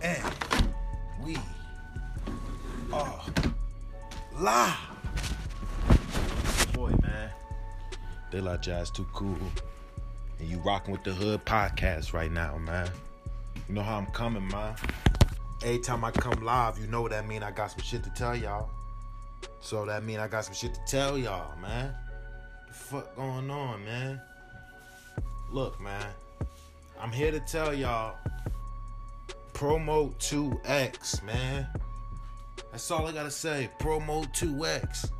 And we are live. Boy, man. De La Jazz too cool. And you rocking with the Hood podcast right now, man. You know how I'm coming, man. Every time I come live, you know what that mean. I got some shit to tell y'all. So that mean I got some shit to tell y'all, man. The fuck going on, man? Look, man. I'm here to tell y'all Promo 2X, man. That's all I gotta say. Promo 2X.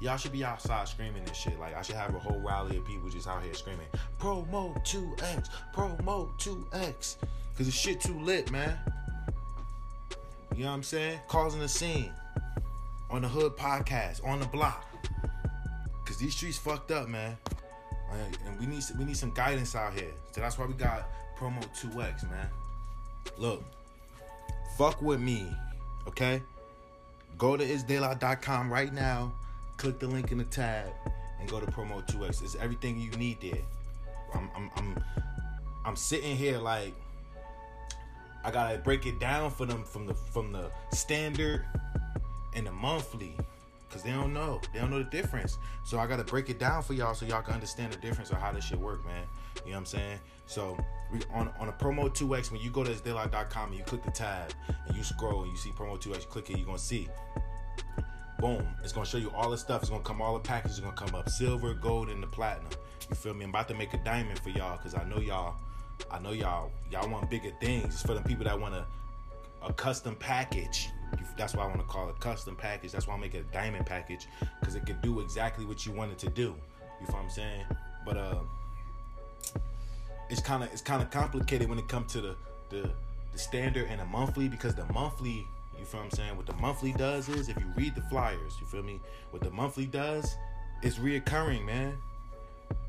Y'all should be outside screaming this shit. Like I should have a whole rally of people just out here screaming, Promo 2X, Promo 2X. Cause the shit too lit, man. You know what I'm saying? Causing a scene on the Hood podcast, on the block. Cause these streets fucked up, man. And we need we need some guidance out here. So that's why we got promo 2X, man. Look, fuck with me, okay? Go to isdaylight.com right now, click the link in the tab, and go to promo 2X. It's everything you need there. I'm I'm I'm, I'm sitting here like I gotta break it down for them from the from the standard and the monthly because they don't know. They don't know the difference. So I got to break it down for y'all so y'all can understand the difference of how this shit work, man. You know what I'm saying? So we on on a promo 2x when you go to isdaylight.com and you click the tab and you scroll and you see promo 2x, click it, you're gonna see. Boom! It's gonna show you all the stuff. It's gonna come all the packages. Gonna come up silver, gold, and the platinum. You feel me? I'm about to make a diamond for y'all because I know y'all. I know y'all. Y'all want bigger things. It's for the people that want a a custom package. That's why I want to call it custom package. That's why I make it a diamond package because it can do exactly what you want it to do. You feel what I'm saying? But uh, it's kind of it's kind of complicated when it comes to the the the standard and the monthly because the monthly you feel I'm saying? What the monthly does is if you read the flyers, you feel me? What the monthly does is reoccurring, man.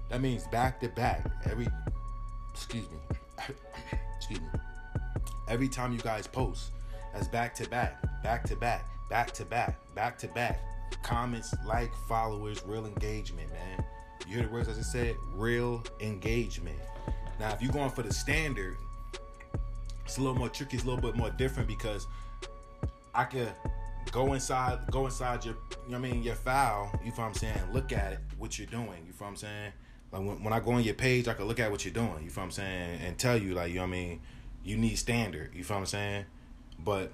That means back to back. Every excuse me. excuse me. Every time you guys post, that's back to back, back to back, back to back, back to back. Comments, like, followers, real engagement, man. You hear the words I just said? Real engagement. Now, if you're going for the standard, it's a little more tricky, it's a little bit more different because I could go inside, go inside your, you know I mean, your file, you feel what I'm saying, look at it, what you're doing, you feel what I'm saying? Like when, when I go on your page, I can look at what you're doing, you feel what I'm saying, and tell you, like, you know what I mean, you need standard, you feel what I'm saying? But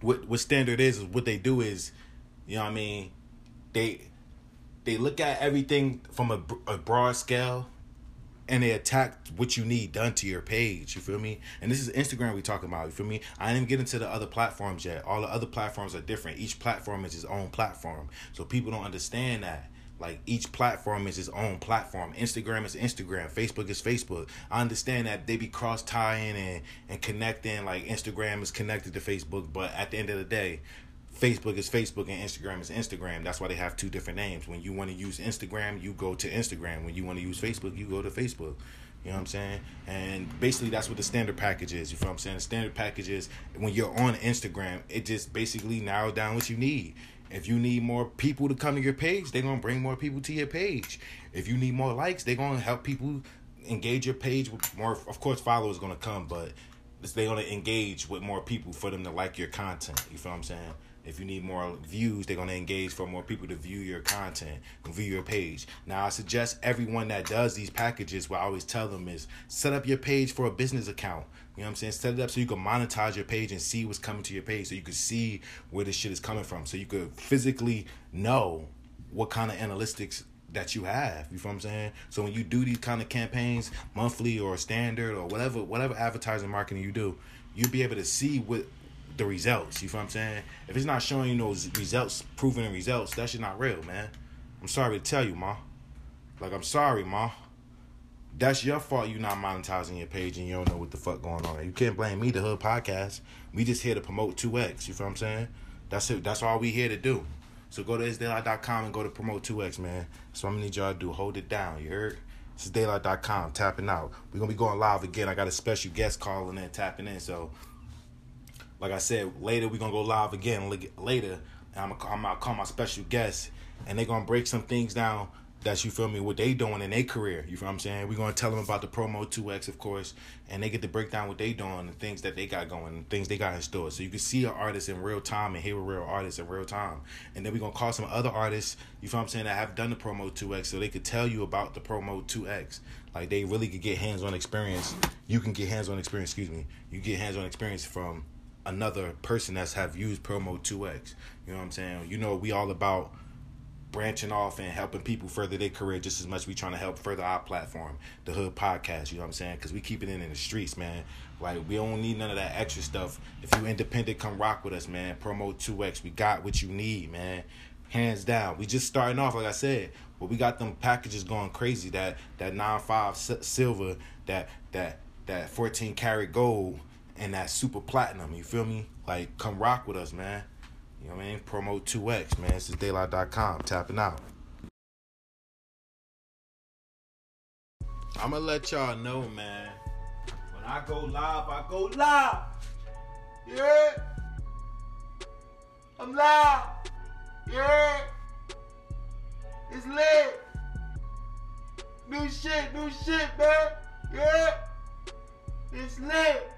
what what standard is, is what they do is, you know what I mean, they they look at everything from a, a broad scale and they attack what you need done to your page. You feel me? And this is Instagram we talking about. You feel me? I didn't get into the other platforms yet. All the other platforms are different. Each platform is its own platform. So people don't understand that. Like each platform is its own platform. Instagram is Instagram. Facebook is Facebook. I understand that they be cross tying and, and connecting. Like Instagram is connected to Facebook, but at the end of the day, Facebook is Facebook and Instagram is Instagram. That's why they have two different names. When you want to use Instagram, you go to Instagram. When you want to use Facebook, you go to Facebook. You know what I'm saying? And basically, that's what the standard package is. You feel what I'm saying? The standard package is when you're on Instagram, it just basically narrows down what you need. If you need more people to come to your page, they're gonna bring more people to your page. If you need more likes, they're gonna help people engage your page with more. Of course, followers gonna come, but they're gonna engage with more people for them to like your content. You feel what I'm saying? If you need more views, they're gonna engage for more people to view your content, view your page. Now, I suggest everyone that does these packages, what I always tell them is set up your page for a business account. You know what I'm saying? Set it up so you can monetize your page and see what's coming to your page, so you can see where this shit is coming from, so you could physically know what kind of analytics that you have. You feel what I'm saying? So when you do these kind of campaigns, monthly or standard or whatever, whatever advertising marketing you do, you'll be able to see what the results. You feel what I'm saying? If it's not showing you those results, proving the results, that shit not real, man. I'm sorry to tell you, ma. Like I'm sorry, ma. That's your fault you not monetizing your page and you don't know what the fuck going on. You can't blame me, the Hood Podcast. We just here to promote 2X. You feel what I'm saying? That's it. That's all we here to do. So go to isdaylight.com and go to promote 2X, man. So I'm gonna need y'all to do. Hold it down, you heard? This is daylight.com, tapping out. We're gonna be going live again. I got a special guest calling in, tapping in. So like I said, later we're gonna go live again later. And I'm gonna, I'm gonna call my special guest, and they're gonna break some things down that's you feel me what they doing in their career. You feel what I'm saying? We're gonna tell them about the promo two X, of course, and they get to break down what they doing and things that they got going, and things they got in store. So you can see an artist in real time and hear a real artist in real time. And then we're gonna call some other artists. You feel what I'm saying that have done the promo two X, so they could tell you about the promo two X. Like they really could get hands on experience. You can get hands on experience. Excuse me. You get hands on experience from another person that's have used promo 2x you know what i'm saying you know we all about branching off and helping people further their career just as much we trying to help further our platform, the Hood Podcast. You know what I'm saying? Because we keep it in in the streets, man. Like we don't need none of that extra stuff. If you independent, come rock with us, man. Promo two X, we got what you need, man. Hands down. We just starting off, like I said, but we got them packages going crazy. That that nine five silver, that that that fourteen karat gold, and that super platinum. You feel me? Like come rock with us, man. You know what I mean? Promo 2X, man. This is daylight.com. Tapping out. I'm going to let y'all know, man. When I go live, I go live. Yeah. I'm live. Yeah. It's lit. New shit, new shit, man. Yeah. It's lit.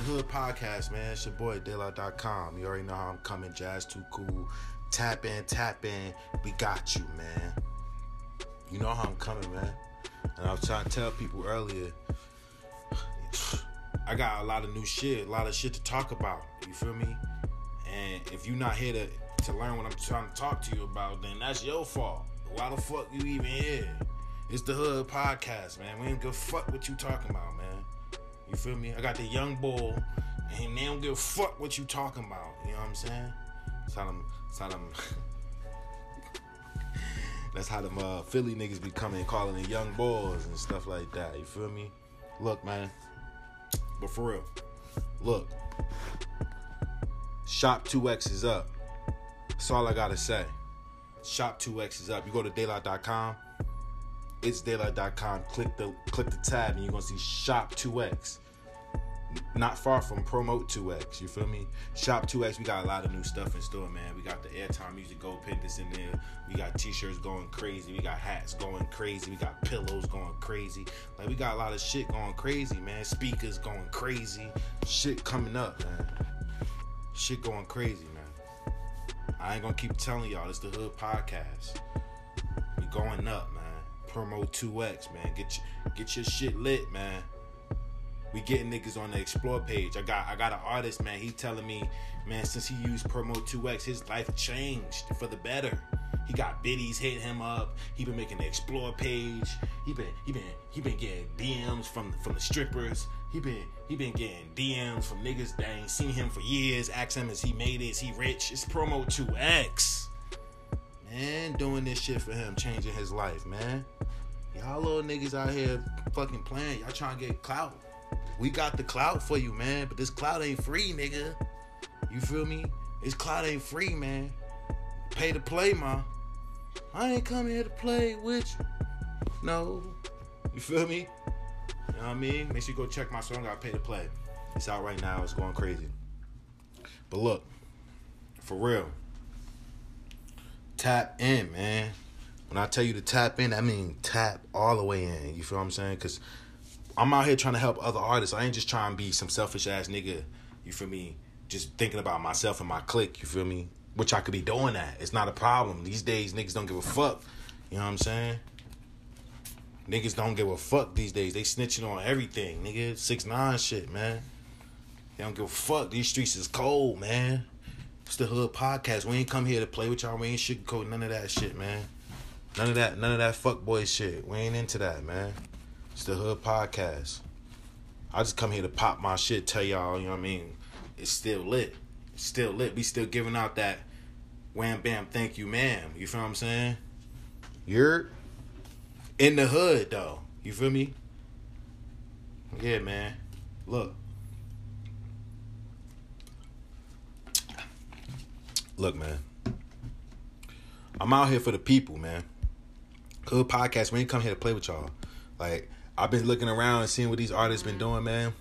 The Hood Podcast, man. It's your boy, Daylight.com. You already know how I'm coming. Jazz Too Cool. Tap in, tap in. We got you, man. You know how I'm coming, man. And I was trying to tell people earlier, I got a lot of new shit, a lot of shit to talk about. You feel me? And if you're not here to, to learn what I'm trying to talk to you about, then that's your fault. Why the fuck you even here? It's the Hood Podcast, man. We ain't give fuck what you talking about, man. You feel me? I got the young bull, and they don't give a fuck what you talking about. You know what I'm saying? That's how them. That's how them. that's how them uh, Philly niggas be coming calling the young boys and stuff like that. You feel me? Look, man. But for real, look. Shop 2X is up. That's all I gotta say. Shop 2X is up. You go to daylight.com it's daylight.com. Click the click the tab and you're gonna see Shop 2X. Not far from Promote 2X. You feel me? Shop 2X. We got a lot of new stuff in store, man. We got the Airtime Music Gold Pin that's in there. We got T-shirts going crazy. We got hats going crazy. We got pillows going crazy. Like we got a lot of shit going crazy, man. Speakers going crazy. Shit coming up, man. Shit going crazy, man. I ain't gonna keep telling y'all. It's the Hood Podcast. We going up, man promo 2x, man. Get your, get your shit lit, man. We getting niggas on the explore page. I got I got an artist, man. He telling me, man, since he used promo 2x, his life changed for the better. He got biddies hitting him up. He been making the explore page. He been he been he been getting DMs from from the strippers. He been he been getting DMs from niggas that ain't seen him for years. Ask him is he made it? Is he rich? It's promo 2x man, doing this shit for him, changing his life, man. Y'all little niggas out here fucking playing. Y'all trying to get clout. We got the clout for you, man. But this clout ain't free, nigga. You feel me? This clout ain't free, man. Pay to play, ma. I ain't come here to play with you. No. You feel me? You know what I mean? Make sure you go check my song out, Pay to Play. It's out right now. It's going crazy. But look, for real, tap in, man. When I tell you to tap in, I mean tap all the way in. You feel what I'm saying? Because I'm out here trying to help other artists. I ain't just trying to be some selfish ass nigga. You feel me? Just thinking about myself and my clique. You feel me? Which I could be doing that. It's not a problem. These days, niggas don't give a fuck. You know what I'm saying? Niggas don't give a fuck these days. They snitching on everything, nigga. Six nine shit, man. They don't give a fuck. These streets is cold, man. It's the Hood Podcast. We ain't come here to play with y'all. We ain't sugarcoat none of that shit, man. None of that, none of that fuck boy shit. We ain't into that, man. It's the Hood Podcast. I just come here to pop my shit, tell y'all, you know what I mean? It's still lit. It's still lit. We still giving out that wham bam thank you ma'am. You feel what I'm saying? You're in the hood though. You feel me? Yeah, man. Look. Look, man. I'm out here for the people, man. Hood podcast. We ain't come here to play with y'all. Like I've been looking around and seeing what these artists been doing, man.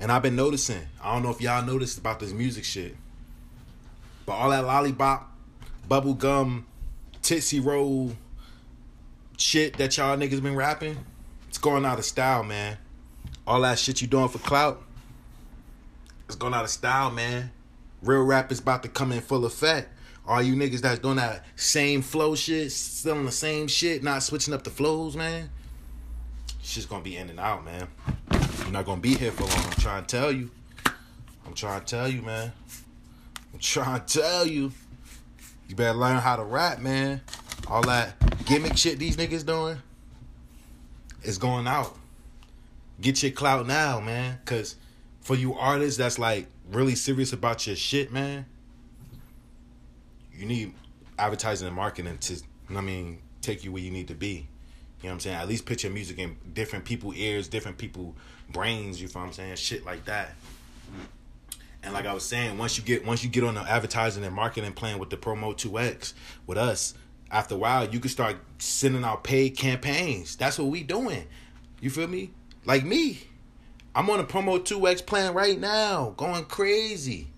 And I've been noticing. I don't know if y'all noticed about this music shit, but all that lollipop, bubblegum Tootsie Roll shit that y'all niggas been rapping, it's going out of style, man. All that shit you doing for clout, it's going out of style, man. Real rap is about to come in full effect. All you niggas that's doing that same flow shit, still on the same shit, not switching up the flows, man. Shit's gonna be in and out, man. You're not gonna be here for long. I'm trying to tell you. I'm trying to tell you, man. I'm trying to tell you. You better learn how to rap, man. All that gimmick shit these niggas doing is going out. Get your clout now, man. Cause for you artists that's like really serious about your shit, man, you need advertising and marketing to I mean, take you where you need to be. You know what I'm saying? At least put your music in different people ears, different people brains, you know what I'm saying? Shit like that. And like I was saying, once you get once you get on the advertising and marketing plan with the promo 2X with us, after a while you can start sending out paid campaigns. That's what we doing. You feel me? Like me. I'm on a promo 2X plan right now, going crazy.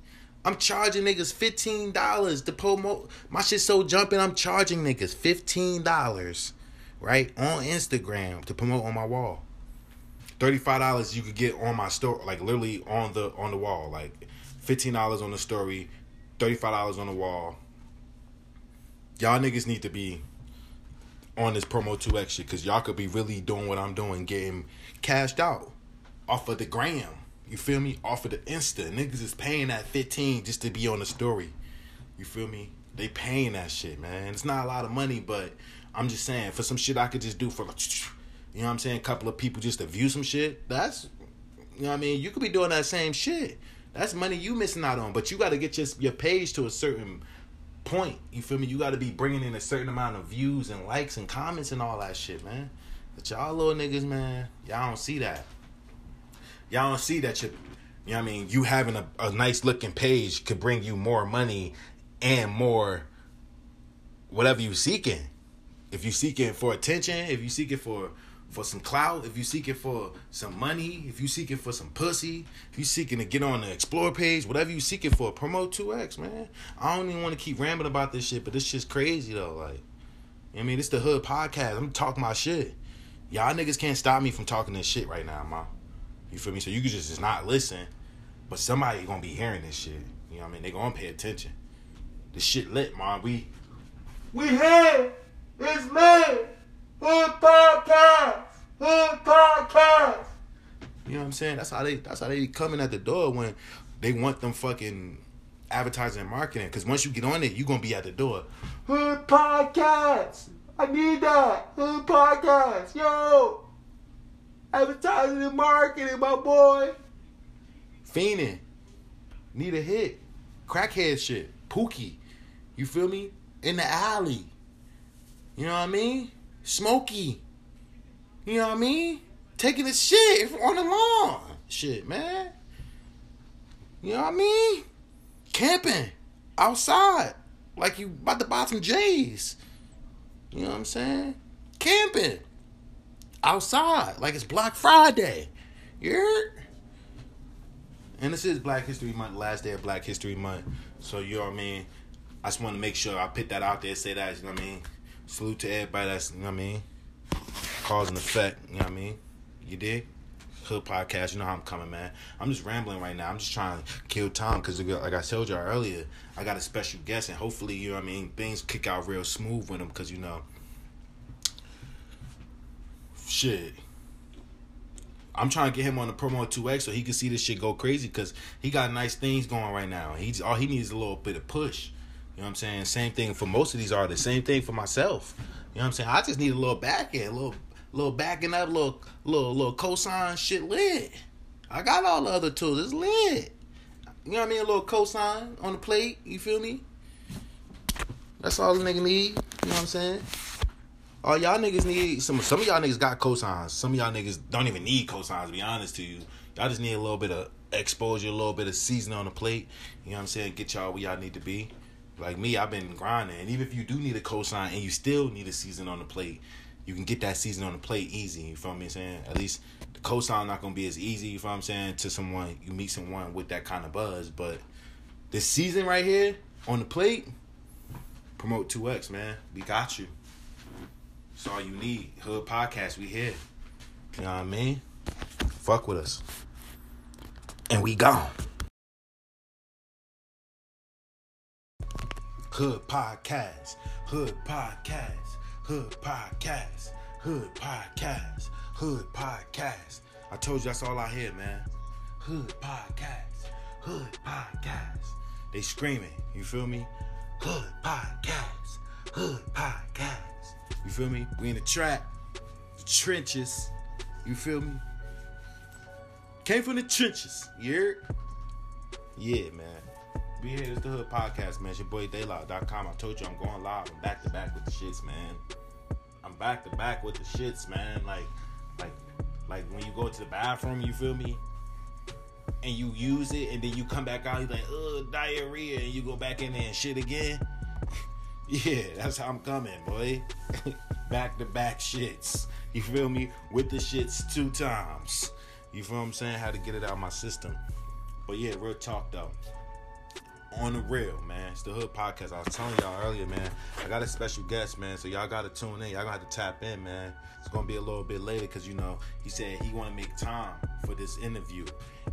I'm charging niggas $15 to promote. My shit so jumping, I'm charging niggas $15, right? On Instagram to promote on my wall. $35 you could get on my store, like literally on the on the wall. Like $15 on the story, $35 on the wall. Y'all niggas need to be on this promo 2X shit because y'all could be really doing what I'm doing, getting cashed out off of the gram. You feel me? Off of the Insta. Niggas is paying that 15 just to be on the story. You feel me? They paying that shit, man. It's not a lot of money, but I'm just saying, for some shit I could just do for like, you know what I'm saying? A couple of people just to view some shit. That's, you know what I mean? You could be doing that same shit. That's money you missing out on. But you got to get your your page to a certain point. You feel me? You got to be bringing in a certain amount of views and likes and comments and all that shit, man. But y'all little niggas, man, y'all don't see that. Y'all don't see that you, you know I mean? You having a, a nice looking page could bring you more money and more whatever you seeking. If you seeking for attention, if you seeking for for some clout, if you seeking for some money, if you seeking for some pussy, if you seeking to get on the explore page, whatever you seeking for, promote 2X, man. I don't even want to keep rambling about this shit, but this shit's crazy though. Like, I mean, it's the hood podcast. I'm talking my shit. Y'all niggas can't stop me from talking this shit right now, ma. You feel me? So you can just, just not listen, but somebody gonna be hearing this shit. You know what I mean? They gonna pay attention. This shit lit, man. We we here. It's lit. Hood podcast. Hood podcast. You know what I'm saying? That's how they. That's how they coming at the door when they want them fucking advertising and marketing. Because once you get on it, you gonna be at the door. Hood podcast. I need that. Hood podcast. Yo. Advertising and marketing, my boy. Fiending. Need a hit. Crackhead shit. Pookie. You feel me? In the alley. You know what I mean? Smokey. You know what I mean? Taking the shit on the lawn. Shit, man. You know what I mean? Camping. Outside. Like you about to buy some J's. You know what I'm saying? Camping outside like it's Black Friday. Heard? And this is Black History Month, last day of Black History Month. So you know what I mean? I just want to make sure I put that out there, say that, you know what I mean? Salute to everybody that's, you know what I mean? Cause and effect, you know what I mean? You dig? Hood podcast, you know how I'm coming, man. I'm just rambling right now. I'm just trying to kill time because, like I told y'all earlier, I got a special guest, and hopefully, you know what I mean, things kick out real smooth with him because, you know, shit. I'm trying to get him on the promo 2X so he can see this shit go crazy because he got nice things going right now. He's all he needs a little bit of push. You know what I'm saying? Same thing for most of these artists. Same thing for myself. You know what I'm saying? I just need a little back end, a little little backing up, little little little cosign shit lit. I got all the other tools. It's lit. You know what I mean? A little cosign on the plate. You feel me? That's all the nigga need. You know what I'm saying? All y'all niggas need some. Some of y'all niggas got cosigns. Some of y'all niggas don't even need cosigns. To be honest to you, y'all just need a little bit of exposure, a little bit of seasoning on the plate. You know what I'm saying? Get y'all where y'all need to be. Like me, I've been grinding. And even if you do need a cosign and you still need a season on the plate, you can get that season on the plate easy. You feel me I'm saying? At least the cosign not gonna be as easy. You feel I'm saying? To someone you meet someone with that kind of buzz, but the season right here on the plate, Promote 2X, man. We got you. That's all you need. Hood podcast, we here. You know what I mean? Fuck with us. And we gone. Hood podcast. Hood podcast. Hood podcast. Hood podcast. Hood podcast. I told you that's all I hear, man. Hood podcast. Hood podcast. They screaming. You feel me? Hood podcast. Hood podcast. You feel me? We in the trap, the trenches. You feel me? Came from the trenches. You heard? Yeah, man. Be here. It's the Hood Podcast, man. It's your boy Daylight.com. I told you I'm going live. I'm back to back with the shits, man. I'm back to back with the shits, man. Like, like, like when you go to the bathroom, you feel me? And you use it, and then you come back out, you're like, ugh, diarrhea, and you go back in there and shit again. Yeah, that's how I'm coming, boy. back to back shits. You feel me? With the shits two times. You feel what I'm saying? How to get it out of my system. But yeah, real talk though. On the real, man. It's the Hood Podcast. I was telling y'all earlier, man. I got a special guest, man. So y'all gotta tune in. Y'all gonna have to tap in, man. It's gonna be a little bit later because you know he said he wanna make time for this interview,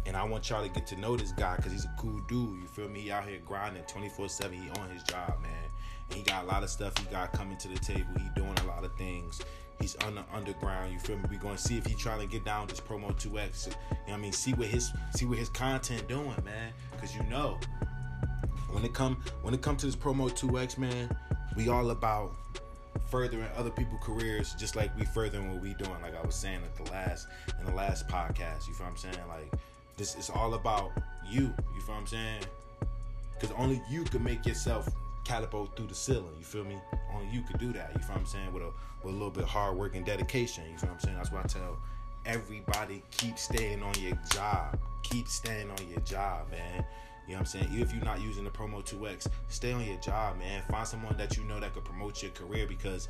and I want y'all to get to know this guy because he's a cool dude. You feel me? He out here grinding 24/7. He on his job, man. He got a lot of stuff he got coming to the table. He doing a lot of things. He's on the underground. You feel me? We gonna see if he trying to get down this promo 2X. You know what I mean? See what his see what his content doing, man. Cause you know, when it come when it come to this promo 2X, man, we all about furthering other people's careers just like we furthering what we doing. Like I was saying at the last in the last podcast. You feel what I'm saying? Like this is all about you. You feel what I'm saying? Cause only you can make yourself catapult through the ceiling. You feel me? Only you could do that. You feel what I'm saying? With a with a little bit of hard work and dedication. You feel what I'm saying? That's why I tell everybody keep staying on your job. Keep staying on your job, man. You know what I'm saying? If you're not using the promo 2X, stay on your job, man. Find someone that you know that could promote your career because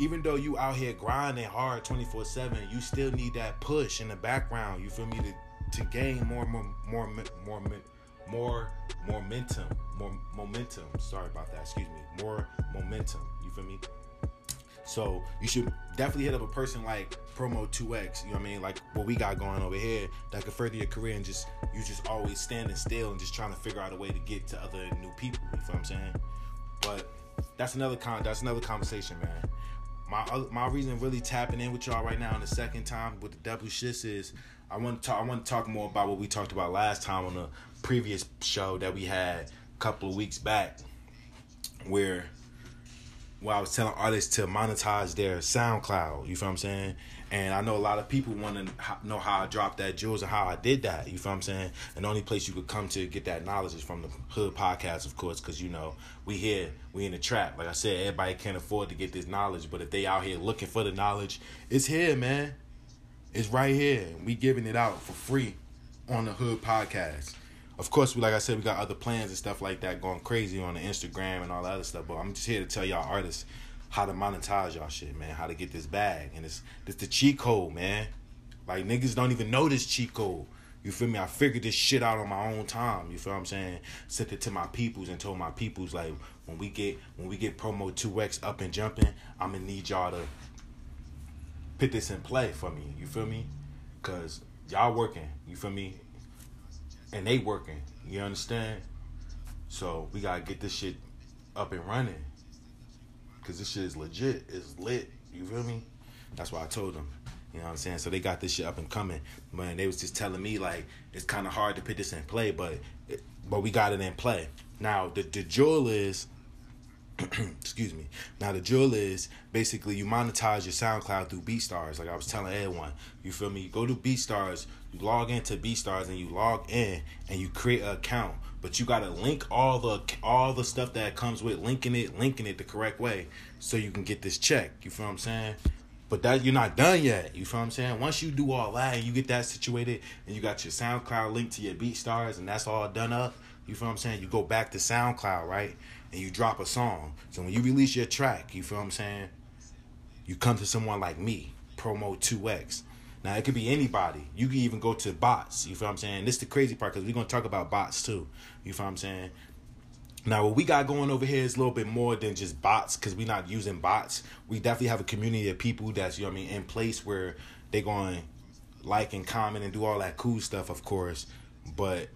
even though you out here grinding hard 24-7, you still need that push in the background. You feel me? To to gain more more more more more momentum, more momentum. Sorry about that. Excuse me. More momentum. You feel me? So you should definitely hit up a person like Promo 2X, you know what I mean? Like what we got going over here that could further your career and just you just always standing still and just trying to figure out a way to get to other new people. You feel what I'm saying? But that's another con that's another conversation, man. My my reason really tapping in with y'all right now in the second time with the double shits is I want to talk I want to talk more about what we talked about last time on the previous show that we had a couple of weeks back where where I was telling artists to monetize their SoundCloud. You feel what I'm saying? And I know a lot of people want to know how I dropped that jewels and how I did that. You feel what I'm saying? And the only place you could come to get that knowledge is from the Hood Podcast, of course, because you know we here, we in the trap. Like I said, everybody can't afford to get this knowledge, but if they out here looking for the knowledge, it's here, man. It's right here. We giving it out for free on the Hood Podcast of course, we like I said, we got other plans and stuff like that going crazy on the Instagram and all that other stuff. But I'm just here to tell y'all artists how to monetize y'all shit, man. How to get this bag, and it's it's the cheat code, man. Like niggas don't even know this cheat code. You feel me? I figured this shit out on my own time. You feel what I'm saying? Sent it to my peoples and told my peoples like when we get when we get promo two X up and jumping, I'm gonna need y'all to put this in play for me. You feel me? Cause y'all working. You feel me? And they working. You understand? So we gotta get this shit up and running. Cause this shit is legit. It's lit. You feel me? That's why I told them. You know what I'm saying? So they got this shit up and coming. Man, they was just telling me like it's kind of hard to put this in play, but it, but we got it in play. Now the the jewel is excuse me. Now the drill is basically you monetize your SoundCloud through BeatStars. Like I was telling everyone, you feel me? You go to BeatStars, you log into BeatStars, and you log in and you create an account. But you gotta link all the all the stuff that comes with linking it, linking it the correct way, so you can get this check. You feel what I'm saying? But that you're not done yet. You feel what I'm saying? Once you do all that and you get that situated, and you got your SoundCloud linked to your BeatStars, and that's all done up. You feel what I'm saying? You go back to SoundCloud, right? And you drop a song. So when you release your track, you feel what I'm saying? You come to someone like me, promo 2X. Now it could be anybody. You can even go to bots. You feel what I'm saying? This is the crazy part because we're gonna talk about bots too. You feel what I'm saying? Now, what we got going over here is a little bit more than just bots because we're not using bots. We definitely have a community of people that's, you know I mean, in place where they're going like and comment and do all that cool stuff, of course. But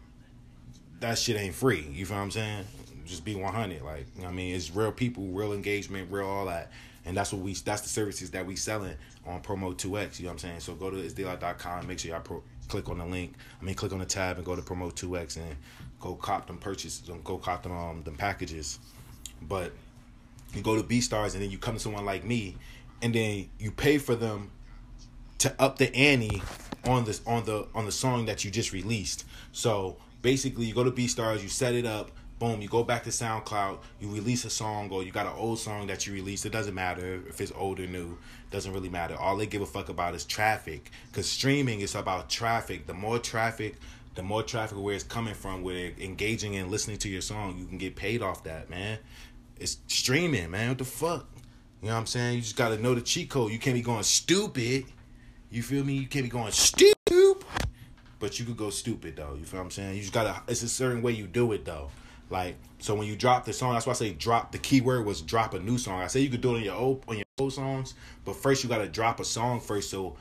that shit ain't free. You feel what I'm saying? Just be 100. Like, I mean, it's real people, real engagement, real all that. And that's what we, that's the services that we selling on Promo 2X. You know what I'm saying? So go to itsdaylight.com. Make sure y'all pro, click on the link. I mean, click on the tab and go to Promo 2X and go cop them purchase, go cop them um them packages. But you go to BeatStars and then you come to someone like me, and then you pay for them to up the ante on this on the on the song that you just released. So basically, you go to BeatStars you set it up. Boom, you go back to SoundCloud, you release a song, or you got an old song that you released. It doesn't matter if it's old or new, doesn't really matter. All they give a fuck about is traffic. Because streaming is about traffic. The more traffic, the more traffic where it's coming from, where engaging and listening to your song, you can get paid off that, man. It's streaming, man. What the fuck? You know what I'm saying? You just gotta know the cheat code. You can't be going stupid. You feel me? You can't be going stupid. But you could go stupid though. You feel what I'm saying? You just gotta it's a certain way you do it though. Like so when you drop the song, that's why I say drop the keyword was drop a new song. I say you could do it on your old on your old songs, but first you gotta drop a song first so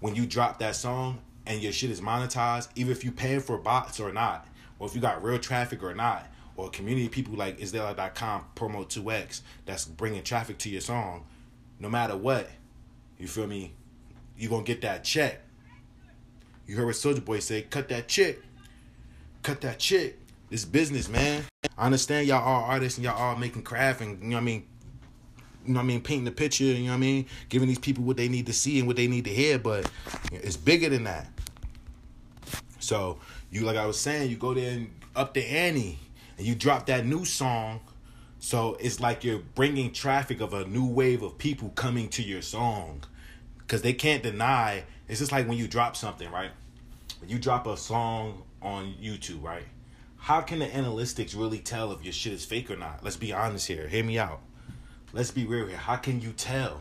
when you drop that song, and your shit is monetized, even if you paying for bots or not, or if you got real traffic or not, or community people like isdaylight.com promo 2x that's bringing traffic to your song, no matter what, you feel me, you gonna get that check. You heard what Soulja Boy say, cut that chick, Cut that check. This business, man. I understand y'all all artists and y'all all making craft and you know what I mean, you know what I mean, painting the picture, you know what I mean, giving these people what they need to see and what they need to hear, but it's bigger than that. So you like I was saying, you go there and up the ante, and you drop that new song. So it's like you're bringing traffic of a new wave of people coming to your song, because they can't deny. It's just like when you drop something, right? When you drop a song on YouTube, right? How can the analytics really tell if your shit is fake or not? Let's be honest here. Hear me out. Let's be real here. How can you tell?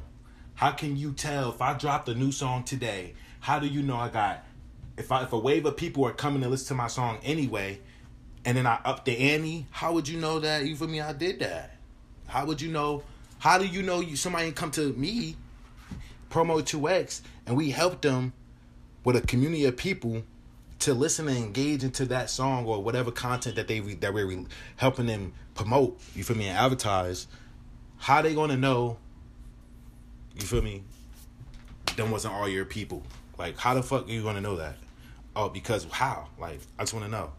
How can you tell if I dropped a new song today? How do you know I got if I if a wave of people are coming to listen to my song anyway, and then I up the ante, how would you know that? For me? I did that. How would you know? How do you know you somebody come to me, promo two X, and we helped them with a community of people to listen and engage into that song or whatever content that they that we're helping them promote. You feel me? And advertise. How they gonna know? You feel me? Them wasn't all your people. Like, how the fuck are you gonna know that? Oh, because how? Like, I just want to know.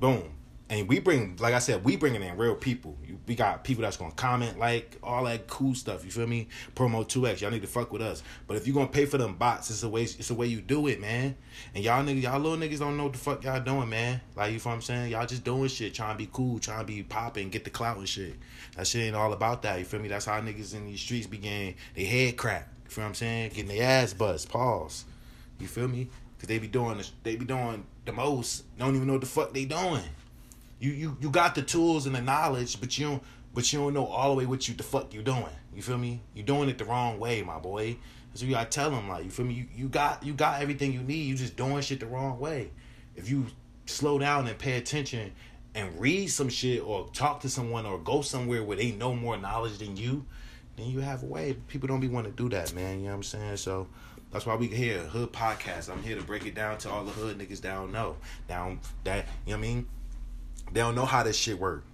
Boom. And we bring, like I said, we bringing in real people. We got people that's gonna comment, like all that cool stuff. You feel me? Promo two X. Y'all need to fuck with us. But if you gonna pay for them bots, it's a way. It's a way you do it, man. And y'all niggas, y'all little niggas don't know what the fuck y'all doing, man. Like you feel what I'm saying? Y'all just doing shit, trying to be cool, trying to be popping, get the clout and shit. That shit ain't all about that. You feel me? That's how niggas in these streets began. They head crack. You feel what I'm saying? Getting their ass bust. Pause. You feel me? Cause they be doing the, they be doing the most. Don't even know what the fuck they doing. You you you got the tools and the knowledge, but you don't but you don't know all the way what you the fuck you doing. You feel me? You doing it the wrong way, my boy. So you gotta tell them like you feel me. You you got you got everything you need. You just doing shit the wrong way. If you slow down and pay attention and read some shit or talk to someone or go somewhere where they know more knowledge than you, then you have a way. People don't be want to do that, man. You know what I'm saying? So that's why we here, Hood Podcast. I'm here to break it down to all the hood niggas don't know. Down that, you know what I mean? They don't know how this shit work.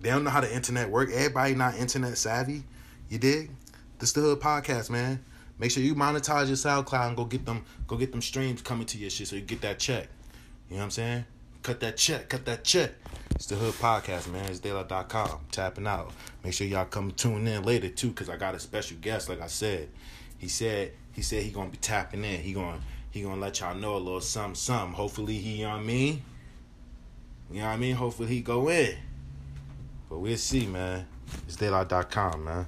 They don't know how the internet work. Everybody not internet savvy. You dig? This the Hood Podcast, man. Make sure you monetize your SoundCloud and go get them go get them streams coming to your shit so you get that check. You know what I'm saying? Cut that check, cut that check. It's the Hood Podcast, man. It's daylight.com. Tapping out. Make sure y'all come tune in later too, cause I got a special guest, like I said. He said he said he gonna be tapping in. He gonna he gonna let y'all know a little something, something. Hopefully he, you know I mean? You know what I mean? Hopefully he go in. But we'll see, man. It's daylight.com, man.